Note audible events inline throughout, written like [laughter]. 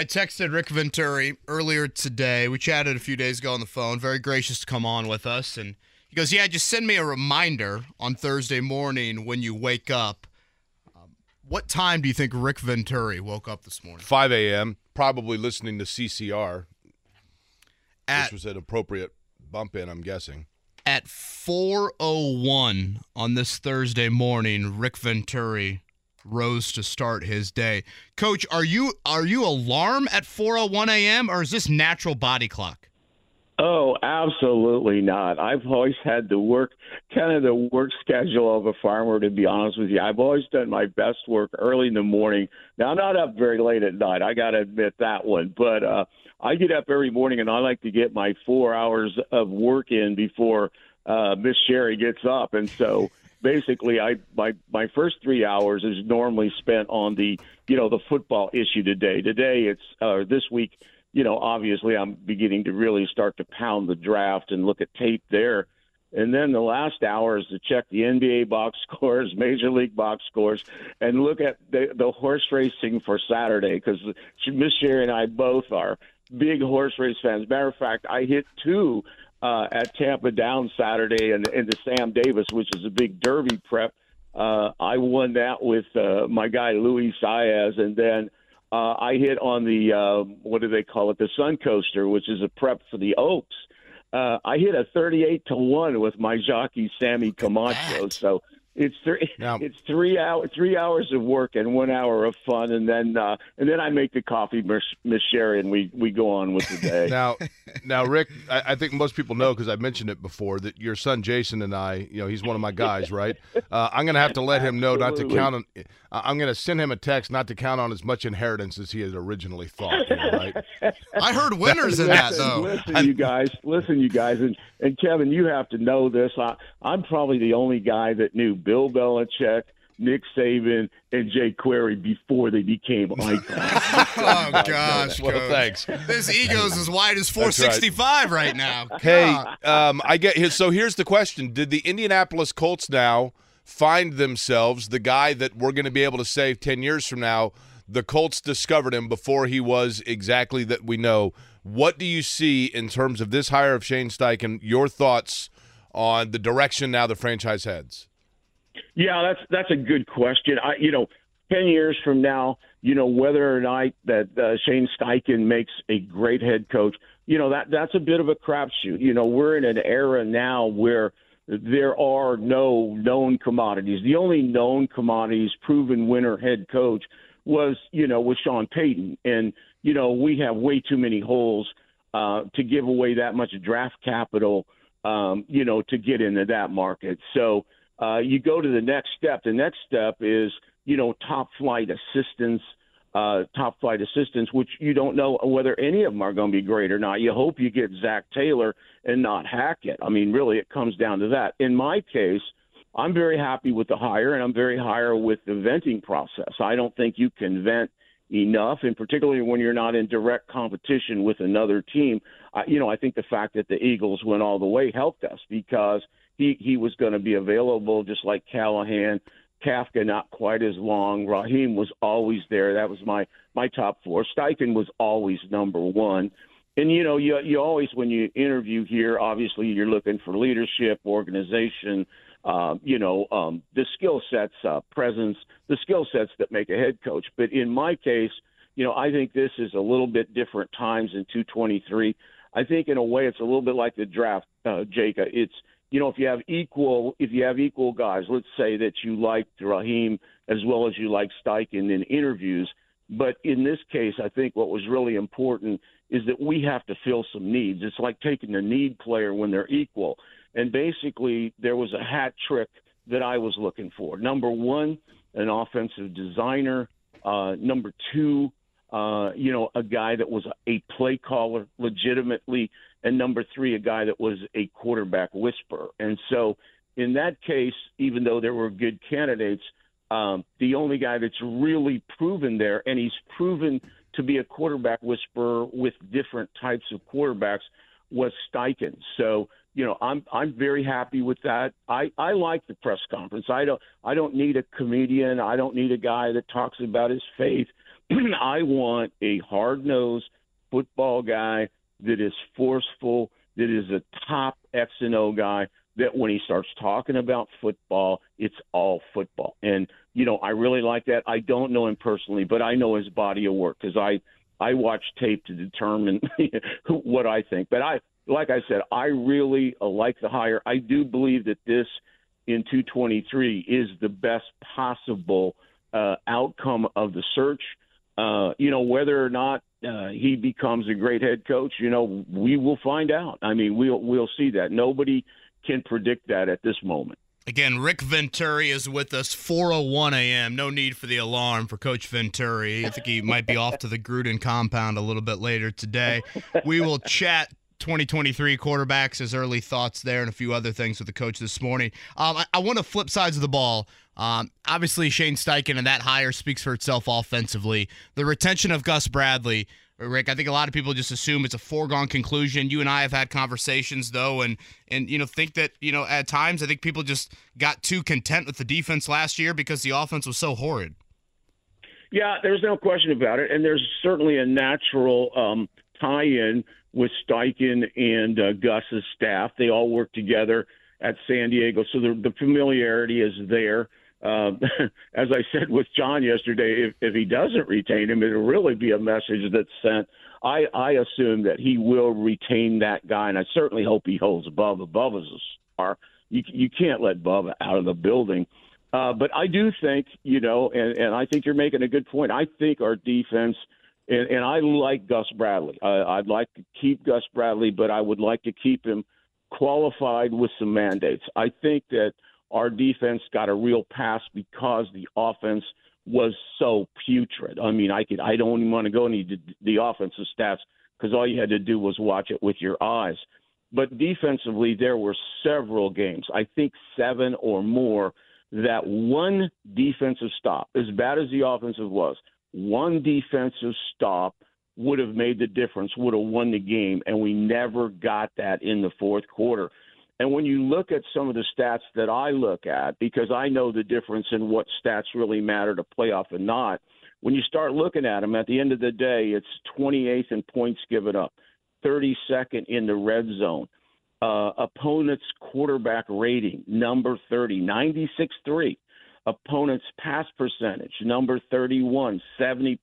I texted Rick Venturi earlier today. We chatted a few days ago on the phone. Very gracious to come on with us. And he goes, Yeah, just send me a reminder on Thursday morning when you wake up. Um, what time do you think Rick Venturi woke up this morning? 5 a.m. Probably listening to CCR. At, this was an appropriate bump in, I'm guessing. At 4:01 on this Thursday morning, Rick Venturi rose to start his day. Coach, are you are you alarm at 4:01 a.m. or is this natural body clock? Oh, absolutely not. I've always had the work kind of the work schedule of a farmer to be honest with you. I've always done my best work early in the morning. Now I'm not up very late at night. I got to admit that one, but uh I get up every morning and I like to get my 4 hours of work in before uh Miss Sherry gets up and so basically I my my first three hours is normally spent on the you know the football issue today. Today it's uh, this week. You know, obviously I'm beginning to really start to pound the draft and look at tape there. And then the last hour is to check the NBA box [laughs] scores, Major League box scores, and look at the, the horse racing for Saturday because Miss Sherry and I both are big horse race fans. Matter of fact, I hit two uh, at Tampa Down Saturday and into Sam Davis, which is a big Derby prep. Uh, I won that with uh, my guy Luis Saez, and then uh, I hit on the uh, what do they call it, the Sun Coaster, which is a prep for the Oaks. Uh, I hit a 38 to one with my jockey Samy Camacho. So it's three. [laughs] Now- it's three hour, three hours of work and one hour of fun, and then uh, and then I make the coffee, Miss Miss Sherry, and we we go on with the day. [laughs] Now, [laughs] now, Rick, I, I think most people know because I've mentioned it before that your son Jason and I, you know, he's one of my guys, right? Uh, I'm going to have to let him know not to count on. uh, I'm going to send him a text not to count on as much inheritance as he had originally thought. you know, right? I heard winners in that listen, though. Listen, you guys. Listen, you guys, and and Kevin, you have to know this. I, I'm probably the only guy that knew Bill Belichick, Nick Saban, and Jay Query before they became [laughs] icons. Oh gosh, [laughs] Well, Coach. thanks. This ego's as wide as 465 right. now. [laughs] Hey, um, I get his. So here's the question: Did the Indianapolis Colts now find themselves the guy that we're going to be able to say ten years from now? The Colts discovered him before he was exactly that we know. What do you see in terms of this hire of Shane Steichen? Your thoughts on the direction now the franchise heads? Yeah, that's that's a good question. I, you know, ten years from now, you know, whether or not that uh, Shane Steichen makes a great head coach, you know, that that's a bit of a crapshoot. You know, we're in an era now where there are no known commodities. The only known commodities, proven winner head coach, was you know was Sean Payton, and you know we have way too many holes uh, to give away that much draft capital, um, you know, to get into that market. So uh, you go to the next step. The next step is, you know, top flight assistants, uh, top flight assistants, which you don't know whether any of them are going to be great or not. You hope you get Zac Taylor and not Hackett. I mean, really, it comes down to that. In my case, I'm very happy with the hire, and I'm very higher with the venting process. I don't think you can vent enough, and particularly when you're not in direct competition with another team. I, you know, I think the fact that the Eagles went all the way helped us because he he was going to be available, just like Callahan. Kafka not quite as long. Raheem was always there. That was my my top four. Steichen was always number one. And you know, you you always when you interview here, obviously you're looking for leadership, organization, uh, you know, um, the skill sets, uh, presence, the skill sets that make a head coach. But in my case, you know, I think this is a little bit different times in 223. I think in a way it's a little bit like the draft, uh, Jacob. It's you know, if you have equal, if you have equal guys, let's say that you liked Raheem as well as you like Steichen in interviews. But in this case, I think what was really important is that we have to fill some needs. It's like taking a need player when they're equal. And basically, there was a hat trick that I was looking for. Number one, an offensive designer. Uh, number two, uh, you know, a guy that was a play caller legitimately, and number three, a guy that was a quarterback whisperer. And so, in that case, even though there were good candidates, um, the only guy that's really proven there, and he's proven to be a quarterback whisperer with different types of quarterbacks, was Steichen. So you know, I'm I'm very happy with that. I I like the press conference. I don't I don't need a comedian. I don't need a guy that talks about his faith. [clears throat] I want a hard nosed football guy that is forceful, that is a top X and O guy. That when he starts talking about football, it's all football. And you know, I really like that. I don't know him personally, but I know his body of work because I I watch tape to determine [laughs] what I think. But I like I said, I really uh, like the hire. I do believe that this in 223 is the best possible uh, outcome of the search. Uh, you know, whether or not uh, he becomes a great head coach, you know, we will find out. I mean, we'll we'll see that. Nobody can predict that at this moment. Again, Rick Venturi is with us. 4:01 a.m. No need for the alarm for Coach Venturi. I think he might be off to the Gruden compound a little bit later today. We will chat 2023 quarterbacks, his early thoughts there, and a few other things with the coach this morning. Um, I, I want to flip sides of the ball. Um, obviously, Shane Steichen and that hire speaks for itself offensively. The retention of Gus Bradley, Rick, I think a lot of people just assume it's a foregone conclusion. You and I have had conversations though, and and you know think that you know at times I think people just got too content with the defense last year because the offense was so horrid. Yeah, there's no question about it, and there's certainly a natural um, tie-in with Steichen and uh, Gus's staff. They all work together at San Diego, so the, the familiarity is there. Uh, [laughs] as I said with John yesterday, if, if he doesn't retain him, it'll really be a message that's sent. I, I assume that he will retain that guy, and I certainly hope he holds above. Above as a star. You, you can't let Bubba out of the building. Uh, but I do think, you know, and, and I think you're making a good point. I think our defense – and, and I like Gus Bradley. I, I'd like to keep Gus Bradley, but I would like to keep him qualified with some mandates. I think that our defense got a real pass because the offense was so putrid. I mean, I could I don't even want to go into the, the offensive stats because all you had to do was watch it with your eyes. But defensively, there were several games, I think seven or more, that one defensive stop, as bad as the offensive was, one defensive stop would have made the difference, would have won the game, and we never got that in the fourth quarter. And when you look at some of the stats that I look at, because I know the difference in what stats really matter to playoff and not, when you start looking at them, at the end of the day, it's 28th in points given up, 32nd in the red zone. Uh, opponent's quarterback rating, number 30, 96 3 opponent's pass percentage, number 31, 70%.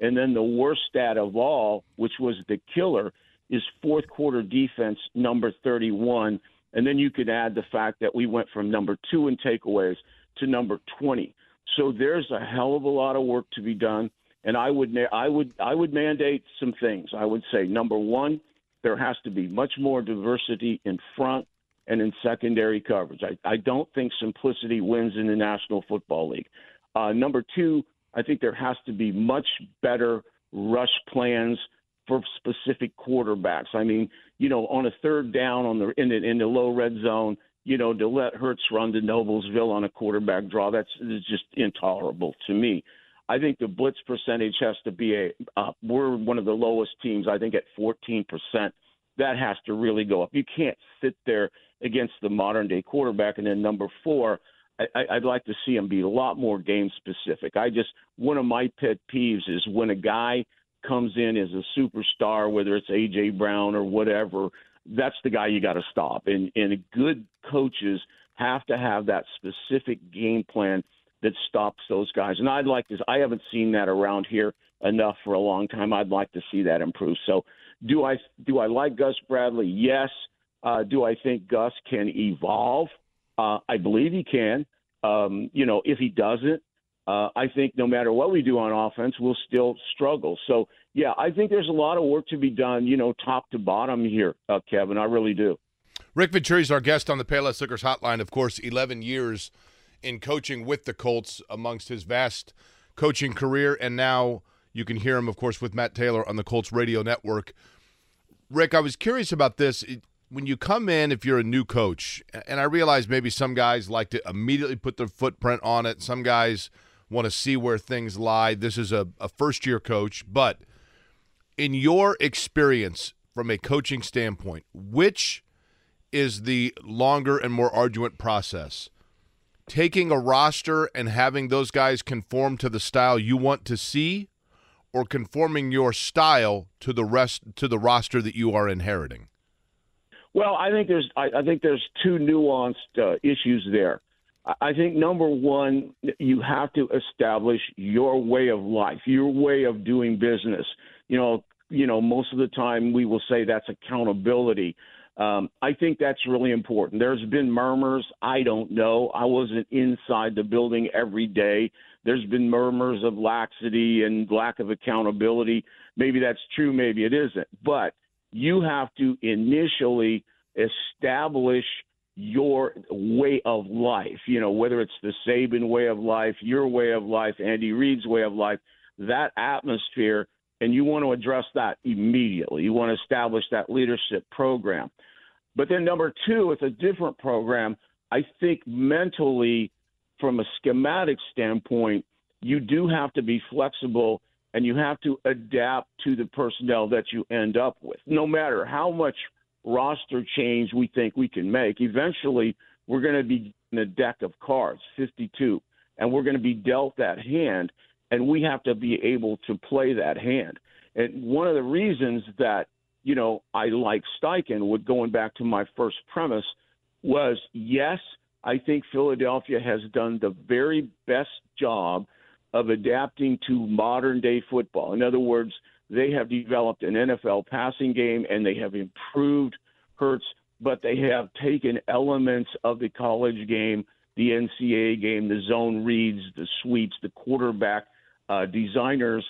And then the worst stat of all, which was the killer, is fourth quarter defense, number 31. And then you could add the fact that we went from number two in takeaways to number 20. So there's a hell of a lot of work to be done. And I would, I would, I would mandate some things. I would say number one, there has to be much more diversity in front and in secondary coverage. I, I don't think simplicity wins in the National Football League. Uh, number two, I think there has to be much better rush plans for specific quarterbacks. I mean, you know, on a third down on the in the, in the low red zone, you know, to let Hurts run to Noblesville on a quarterback draw, that's just intolerable to me. I think the blitz percentage has to be a. Uh, we're one of the lowest teams. I think at 14 percent. That has to really go up. You can't sit there against the modern day quarterback. And then number four, I'd like to see him be a lot more game specific. I just one of my pet peeves is when a guy comes in as a superstar, whether it's AJ Brown or whatever, that's the guy you got to stop. And and good coaches have to have that specific game plan that stops those guys. And I'd like to. I haven't seen that around here enough for a long time. I'd like to see that improve. So, do I do I like Gus Bradley? Yes. Uh, do I think Gus can evolve? Uh, I believe he can. Um, you know, if he doesn't, uh, I think no matter what we do on offense, we'll still struggle. So, yeah, I think there's a lot of work to be done, you know, top to bottom here, uh, Kevin. I really do. Rick Venturi is our guest on the Payless Liquors Hotline. Of course, 11 years in coaching with the Colts amongst his vast coaching career, and now You can hear him, of course, with Matt Taylor on the Colts Radio Network. Rick, I was curious about this. When you come in, if you're a new coach, and I realize maybe some guys like to immediately put their footprint on it, some guys want to see where things lie. This is a, a first year coach, but in your experience from a coaching standpoint, which is the longer and more arduous process? Taking a roster and having those guys conform to the style you want to see, or conforming your style to the rest to the roster that you are inheriting? Well, I think there's I, I think there's two nuanced uh, issues there. I think number one, you have to establish your way of life, your way of doing business. You know, you know, most of the time we will say that's accountability. Um, I think that's really important. There's been murmurs. I don't know. I wasn't inside the building every day. There's been murmurs of laxity and lack of accountability. Maybe that's true, maybe it isn't. But you have to initially establish your way of life, you know, whether it's the Saban way of life, your way of life, Andy Reid's way of life, that atmosphere, and you want to address that immediately. You want to establish that leadership program. But then, number two, it's a different program. I think mentally, from a schematic standpoint, you do have to be flexible and you have to adapt to the personnel that you end up with, no matter how much roster change we think we can make. Eventually, we're going to be in a deck of cards, 52, and we're going to be dealt that hand, and we have to be able to play that hand. And one of the reasons that you know I like Steichen, with going back to my first premise, was yes, I think Philadelphia has done the very best job of adapting to modern day football. In other words, they have developed an NFL passing game and they have improved Hurts, but they have taken elements of the college game, the NCAA game, the zone reads, the sweeps, the quarterback uh, designers,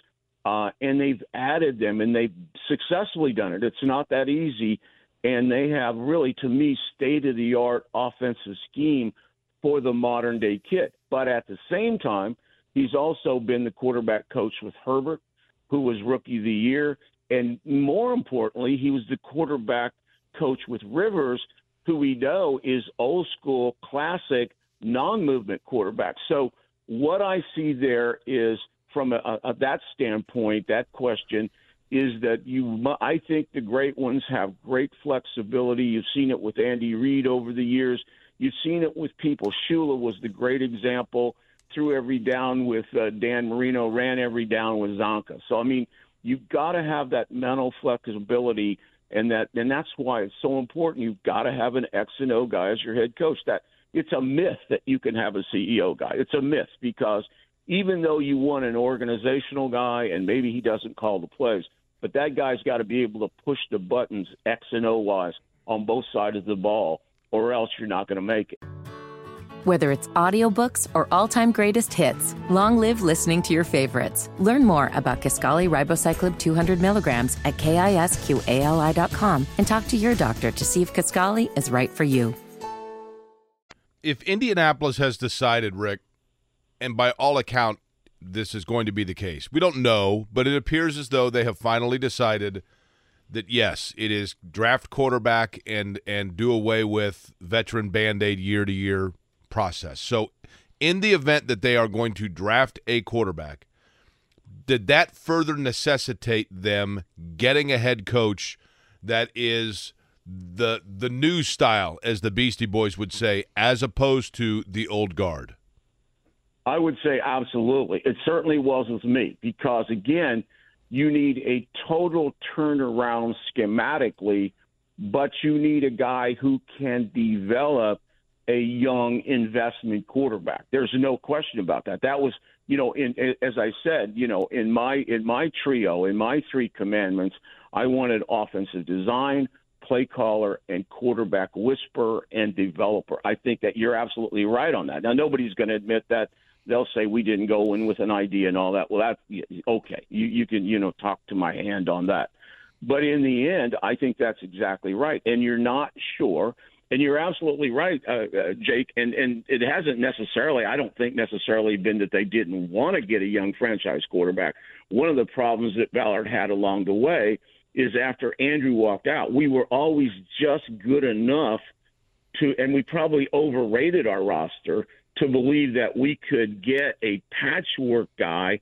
uh, and they've added them and they've successfully done it. It's not that easy. And they have really, to me, state of the art offensive scheme for the modern day kid. But at the same time, he's also been the quarterback coach with Herbert who was rookie of the year. And more importantly, he was the quarterback coach with Rivers, who we know is old school, classic, non movement quarterback. So, what I see there is from a, a, that standpoint, that question is that you, I think the great ones have great flexibility. You've seen it with Andy Reid over the years. You've seen it with people. Shula was the great example threw every down with uh, Dan Marino, ran every down with Csonka. So I mean, you've got to have that mental flexibility, and that and that's why it's so important. You've got to have an X and O guy as your head coach. That it's a myth that you can have a CEO guy. It's a myth because even though you want an organizational guy and maybe he doesn't call the plays, but that guy's got to be able to push the buttons X and O wise on both sides of the ball, or else you're not going to make it. Whether it's audiobooks or all-time greatest hits, long live listening to your favorites. Learn more about Kisqali Ribociclib 200 milligrams at kisqali.com and talk to your doctor to see if Kisqali is right for you. If Indianapolis has decided, Rick, and by all account, this is going to be the case. We don't know, but it appears as though they have finally decided that yes, it is draft quarterback and and do away with veteran band-aid year to year process. So, in the event that they are going to draft a quarterback, did that further necessitate them getting a head coach that is the the new style, as the Beastie Boys would say, as opposed to the old guard? I would say absolutely. It certainly was with me because again, you need a total turnaround schematically, but you need a guy who can develop a young investment quarterback. There's no question about that. That was, you know, in as I said, you know, in my in my trio, in my three commandments, I wanted offensive design, play caller, and quarterback whisperer and developer. I think that you're absolutely right on that. Now nobody's going to admit that. They'll say we didn't go in with an idea and all that. Well, that's okay. You you can you know talk to my hand on that. But in the end, I think that's exactly right. And you're not sure And you're absolutely right, uh, uh, Jake. And and it hasn't necessarily, I don't think necessarily been that they didn't want to get a young franchise quarterback. One of the problems that Ballard had along the way is after Andrew walked out, we were always just good enough to, and we probably overrated our roster to believe that we could get a patchwork guy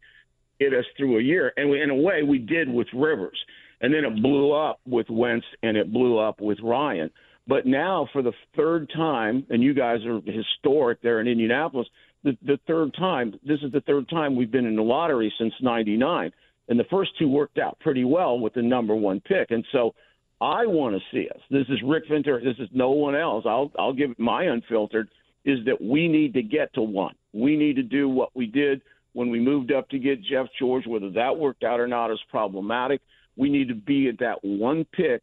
get us through a year. And we, in a way, we did with Rivers. And then it blew up with Wentz and it blew up with Ryan. But now, for the third time, and you guys are historic there in Indianapolis, the, the third time, this is the third time we've been in the lottery since 99. And the first two worked out pretty well with the number one pick. And so I want to see us. This is Rick Venturi. This is no one else. I'll, I'll give my unfiltered is that we need to get to one. We need to do what we did when we moved up to get Jeff George, whether that worked out or not is problematic. We need to be at that one pick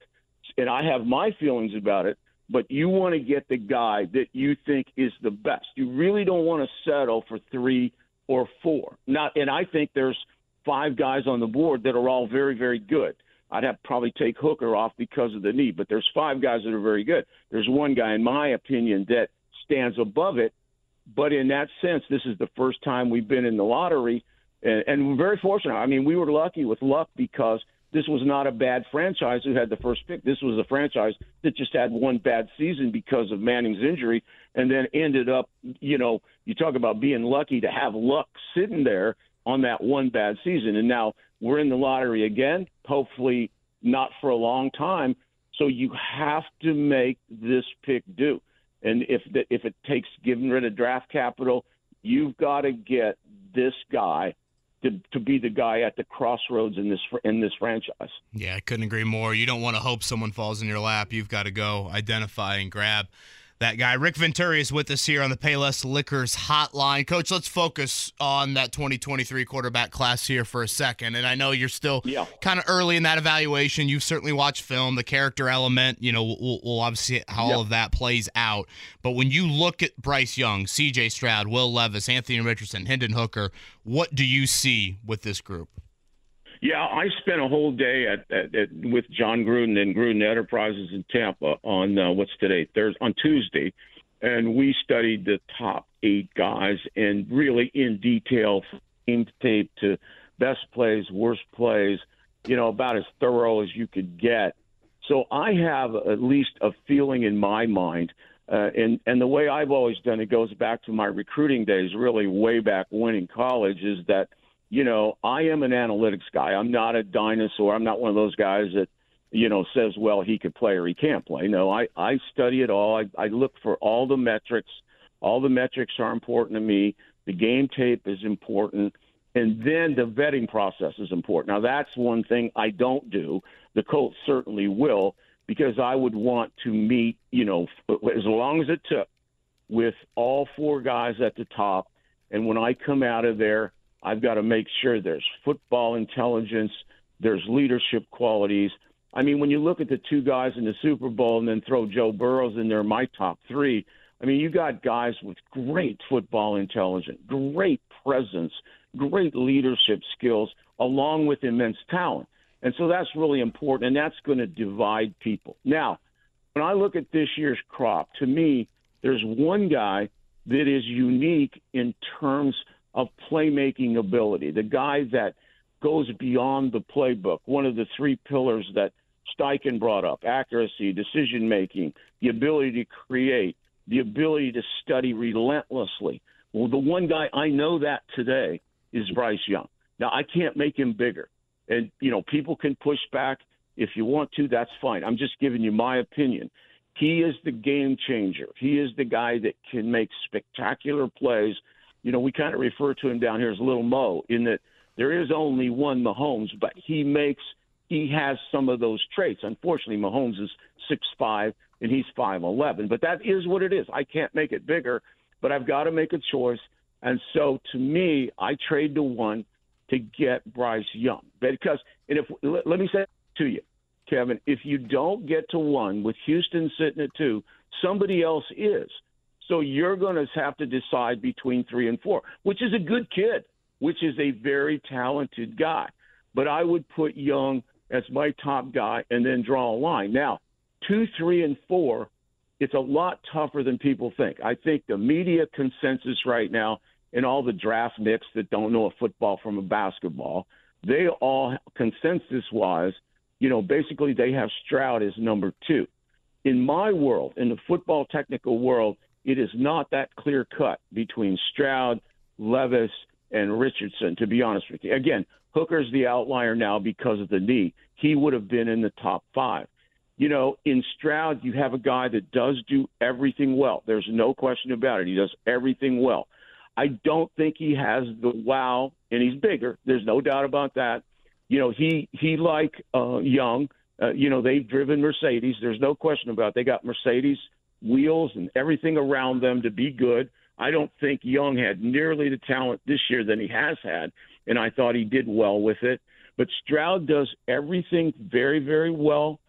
and I have my feelings about it, but you want to get the guy that you think is the best. You really don't want to settle for three or four. Not, and I think there's five guys on the board that are all very, very good. I'd have probably take Hooker off because of the knee, but there's five guys that are very good. There's one guy, in my opinion, that stands above it. But in that sense, this is the first time we've been in the lottery, and, and we're very fortunate. I mean, we were lucky with luck because this was not a bad franchise who had the first pick. This was a franchise that just had one bad season because of Manning's injury and then ended up, you know, you talk about being lucky to have luck sitting there on that one bad season. And now we're in the lottery again, hopefully not for a long time. So you have to make this pick do. And if the, if it takes getting rid of draft capital, you've got to get this guy to, to be the guy at the crossroads in this in this franchise. Yeah, I couldn't agree more. You don't want to hope someone falls in your lap. You've got to go identify and grab that guy. Rick Venturi is with us here on the Payless Liquors hotline. Coach, let's focus on that 2023 quarterback class here for a second. And I know you're still yeah. kind of early in that evaluation. You've certainly watched film, the character element, you know, we'll, we'll obviously how yeah. all of that plays out. But when you look at Bryce Young, CJ Stroud, Will Levis, Anthony Richardson, Hendon Hooker, what do you see with this group? Yeah, I spent a whole day at, at, at with John Gruden and Gruden Enterprises in Tampa on uh, what's today Thursday on Tuesday, and we studied the top eight guys and really in detail, game tape to best plays, worst plays, you know, about as thorough as you could get. So I have at least a feeling in my mind. Uh, and and the way I've always done it goes back to my recruiting days, really way back when in college, is that you know, I am an analytics guy. I'm not a dinosaur. I'm not one of those guys that, you know, says, well, he could play or he can't play. No, I, I study it all. I, I look for all the metrics. All the metrics are important to me. The game tape is important. And then the vetting process is important. Now, that's one thing I don't do. The Colts certainly will because I would want to meet, you know, as long as it took with all four guys at the top. And when I come out of there, I've got to make sure there's football intelligence, there's leadership qualities. I mean, when you look at the two guys in the Super Bowl and then throw Joe Burrows in there, my top three, I mean, you got guys with great football intelligence, great presence, great leadership skills, along with immense talent. And so that's really important, and that's going to divide people. Now, when I look at this year's crop, to me, there's one guy that is unique in terms of playmaking ability, the guy that goes beyond the playbook. One of the three pillars that Steichen brought up accuracy, decision making, the ability to create, the ability to study relentlessly. Well, the one guy I know that today is Bryce Young. Now, I can't make him bigger. And, you know, people can push back. If you want to, that's fine. I'm just giving you my opinion. He is the game changer. He is the guy that can make spectacular plays you know, we kind of refer to him down here as Little Mo in that there is only one Mahomes, but he makes he has some of those traits. Unfortunately, Mahomes is six five and he's five eleven, but that is what it is. I can't make it bigger, but I've got to make a choice. And so, to me, I trade to one to get Bryce Young because, and if let, let me say to you, Kevin, if you don't get to one with Houston sitting at two, somebody else is. So you're going to have to decide between three and four, which is a good kid, which is a very talented guy. But I would put Young as my top guy and then draw a line. Now, two, three, and four it's a lot tougher than people think. I think the media consensus right now and all the draft nicks that don't know a football from a basketball, they all consensus wise, you know, basically they have Stroud as number two. In my world, in the football technical world, it is not that clear cut between Stroud, Levis, and Richardson, to be honest with you. Again, Hooker's the outlier now because of the knee. He would have been in the top five. You know, in Stroud, you have a guy that does do everything well. There's no question about it. He does everything well. I don't think he has the wow, and he's bigger. There's no doubt about that. You know, he he like uh, Young. Uh, you know, they've driven Mercedes. There's no question about it. They got Mercedes wheels and everything around them to be good. I don't think Young had nearly the talent this year than he has had, and I thought he did well with it. But Stroud does everything very, very well.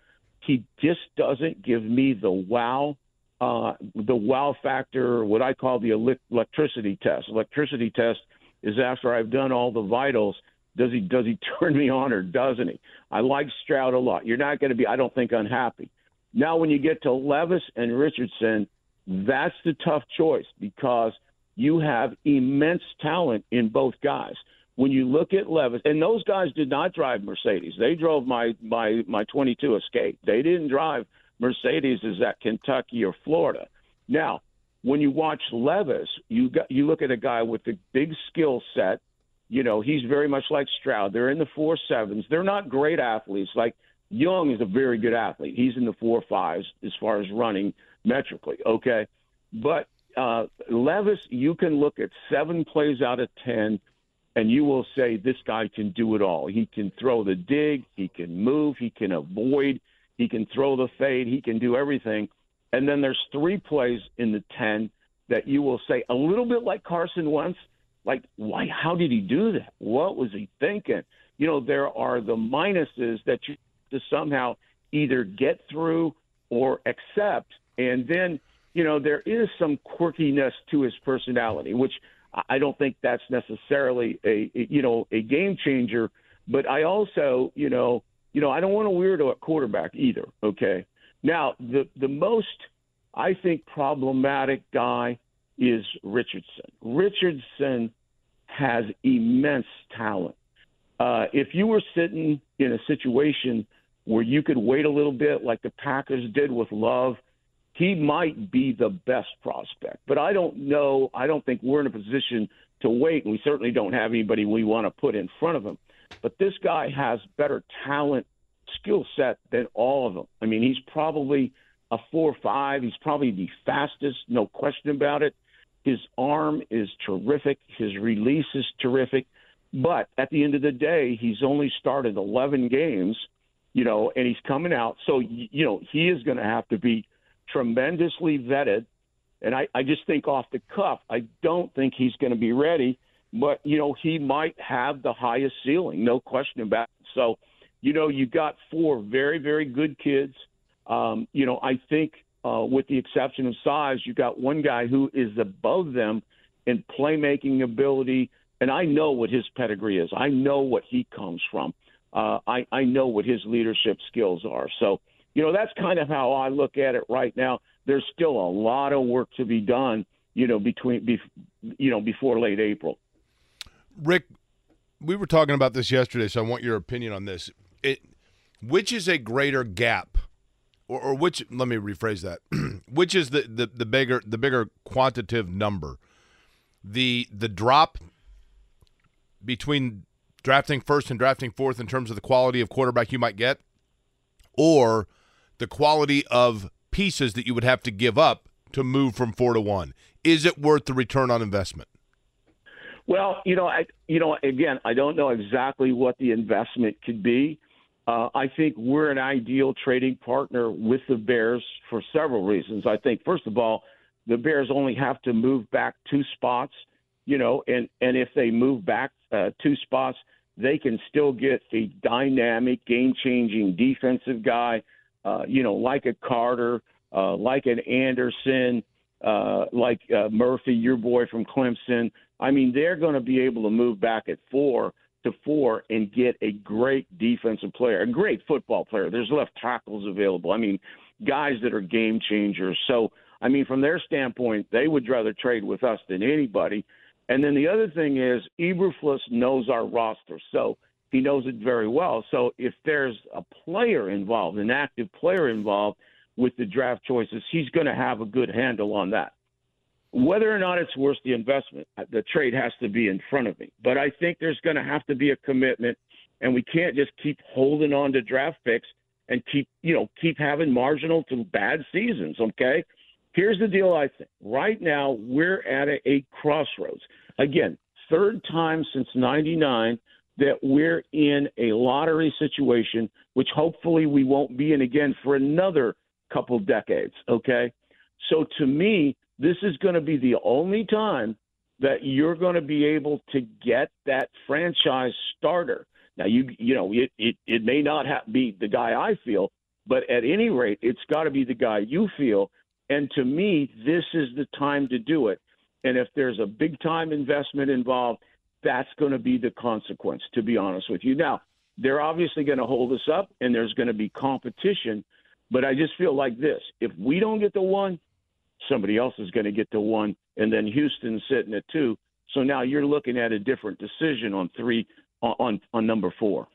He just doesn't give me the wow, uh, the wow factor, what I call the electricity test. Electricity test is after I've done all the vitals. Does he does he [laughs] turn me on or doesn't he? I like Stroud a lot. You're not going to be, I don't think, unhappy. Now, when you get to Levis and Richardson, that's the tough choice because you have immense talent in both guys. When you look at Levis, and those guys did not drive Mercedes. They drove my my my 22 Escape. They didn't drive Mercedes as at Kentucky or Florida. Now, when you watch Levis, you got you look at a guy with a big skill set. You know, he's very much like Stroud. They're in the four sevens. They're not great athletes. Like Young is a very good athlete. He's in the four fives as far as running metrically. Okay, but uh, Levis, you can look at seven plays out of ten, and you will say this guy can do it all. He can throw the dig, he can move, he can avoid, he can throw the fade, he can do everything. And then there's three plays in the ten that you will say a little bit like Carson Wentz. Like, why? How did he do that? What was he thinking? You know, there are the minuses that you to somehow either get through or accept. And then, you know, there is some quirkiness to his personality, which I don't think that's necessarily a, you know, a game changer. But I also, you know, you know, I don't want a weirdo at quarterback either. Okay. Now, the the most I think problematic guy is Richardson. Richardson has immense talent. Uh, if you were sitting in a situation where you could wait a little bit, like the Packers did with Love, he might be the best prospect. But I don't know. I don't think we're in a position to wait, and we certainly don't have anybody we want to put in front of him. But this guy has better talent, skill set than all of them. I mean, he's probably a four or five. He's probably the fastest, no question about it. His arm is terrific. His release is terrific. But at the end of the day, he's only started 11 games you know, and he's coming out. So, you know, he is going to have to be tremendously vetted. And I, I just think off the cuff, I don't think he's going to be ready. But, you know, he might have the highest ceiling, no question about it. So, you know, you got four very, very good kids. Um, you know, I think uh, with the exception of size, you got one guy who is above them in playmaking ability. And I know what his pedigree is. I know what he comes from uh, I, I know what his leadership skills are. So, you know, that's kind of how I look at it right now. There's still a lot of work to be done, you know, between, be, you know, before late April. Rick, we were talking about this yesterday, so I want your opinion on this. It, which is a greater gap, or, or which? Let me rephrase that. [clears throat] which is the, the the bigger the bigger quantitative number? The the drop between drafting first and drafting fourth in terms of the quality of quarterback you might get, or the quality of pieces that you would have to give up to move from four to one? Is it worth the return on investment? Well, you know, I, you know, again, I don't know exactly what the investment could be. Uh, I think we're an ideal trading partner with the Bears for several reasons. I think, first of all, the Bears only have to move back two spots, you know, and and if they move back uh, two spots, they can still get a dynamic, game-changing defensive guy, uh, you know, like a Carter, uh, like an Anderson, uh, like uh, Murphy, your boy from Clemson. I mean, they're going to be able to move back at four to four and get a great defensive player, a great football player. There's left tackles available. I mean, guys that are game changers. So, I mean, from their standpoint, they would rather trade with us than anybody. And then the other thing is, Eberflus knows our roster, so he knows it very well. So if there's a player involved, an active player involved with the draft choices, he's going to have a good handle on that. Whether or not it's worth the investment, uh, the trade has to be in front of me. But I think there's going to have to be a commitment, and we can't just keep holding on to draft picks and keep, you know, keep having marginal to bad seasons. Okay, Here's the deal I think. Right now, we're at a, a crossroads. Again, third time since 99 that we're in a lottery situation, which hopefully we won't be in again for another couple decades. Okay. So to me, this is going to be the only time that you're going to be able to get that franchise starter. Now, you you know it it, it may not have, be the guy I feel, but at any rate, it's got to be the guy you feel and to me, this is the time to do it. And if there's a big time investment involved, that's going to be the consequence, to be honest with you. Now, they're obviously going to hold us up and there's going to be competition. But I just feel like this if we don't get the one, somebody else is going to get the one. And then Houston's sitting at two. So now you're looking at a different decision on three, on, on, number four.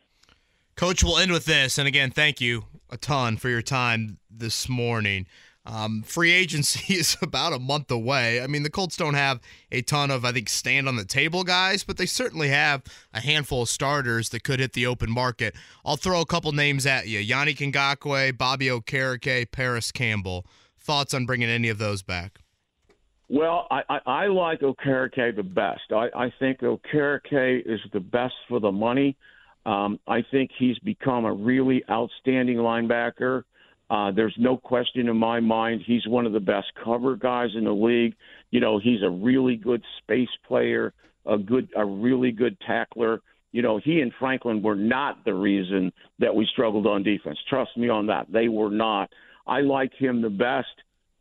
Coach, we'll end with this. And again, thank you a ton for your time this morning. Um, free agency [laughs] is about a month away. I mean, the Colts don't have a ton of, I think, stand on the table guys, but they certainly have a handful of starters that could hit the open market. I'll throw a couple names at you Yanni Ngakoue, Bobby Okereke, Parris Campbell. Thoughts on bringing any of those back? Well, I, I, I like Okereke the best. I, I think Okereke is the best for the money. Um, I think he's become a really outstanding linebacker. Uh, there's no question in my mind he's one of the best cover guys in the league. You know, he's a really good space player, a good, a really good tackler. You know, he and Franklin were not the reason that we struggled on defense. Trust me on that. They were not. I like him the best.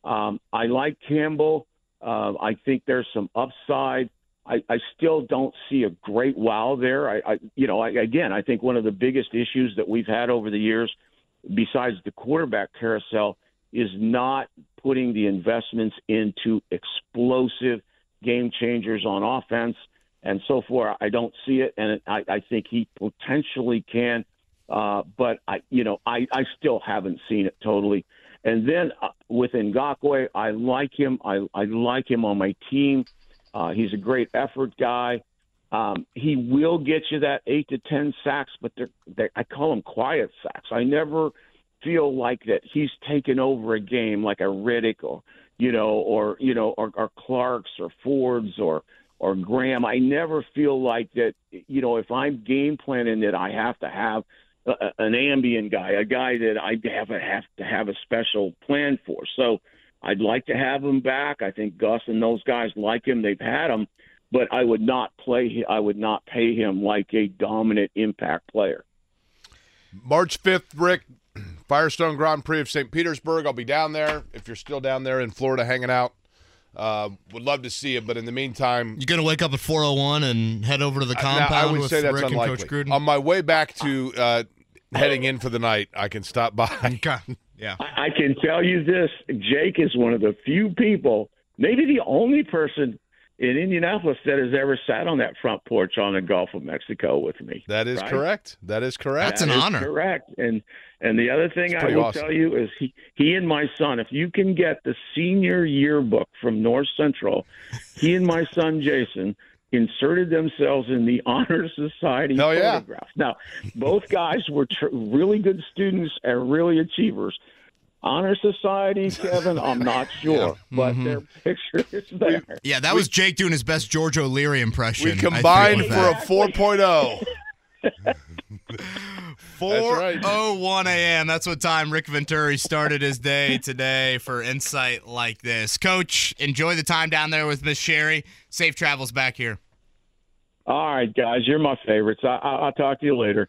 Um, I like Campbell. Uh, I think there's some upside. I, I still don't see a great wow there. I, I you know, I, again, I think one of the biggest issues that we've had over the years besides the quarterback carousel, is not putting the investments into explosive game changers on offense. And so far, I don't see it, and I, I think he potentially can. Uh, but I, you know, I, I still haven't seen it totally. And then uh, with Ngakoue, I like him. I, I like him on my team. Uh, he's a great effort guy. Um, he will get you that eight to ten sacks, but they're, they're, I call them quiet sacks. I never feel like that he's taken over a game like a Reddick or you know or you know or, or Clark's or Ford's or or Graham. I never feel like that. You know, if I'm game planning that I have to have a, an ambient guy, a guy that I have a, have to have a special plan for. So I'd like to have him back. I think Gus and those guys like him. They've had him but I would not play. I would not pay him like a dominant impact player. March fifth, Rick, [clears throat] Firestone Grand Prix of St. Petersburg. I'll be down there if you're still down there in Florida hanging out. Uh, would love to see you, but in the meantime, you're gonna wake up at 4:01 and head over to the compound. I would say that's Rick unlikely. On my way back to uh, heading in for the night, I can stop by. [laughs] [laughs] yeah, I, I can tell you this: Jake is one of the few people, maybe the only person in Indianapolis that has ever sat on that front porch on the Gulf of Mexico with me. That is right? correct. That is correct. That's an honor. Correct. And and the other thing I will awesome. tell you is he he and my son, if you can get the senior yearbook from North Central, he and my son Jason inserted themselves in the [laughs] honor society Hell photographs. Yeah. Now, both guys were tr- really good students and really achievers. Honor Society, Kevin, I'm not [laughs] sure, yeah. but mm-hmm. their picture is there. Yeah, that was Jake doing his best George O'Leary impression. We combined for a 4.0. 4:01 a.m. That's what time Rick Venturi started his day today for insight like this. Coach, enjoy the time down there with Miss Sherry. Safe travels back here. All right, guys, you're my favorites. I- I- I'll talk to you later.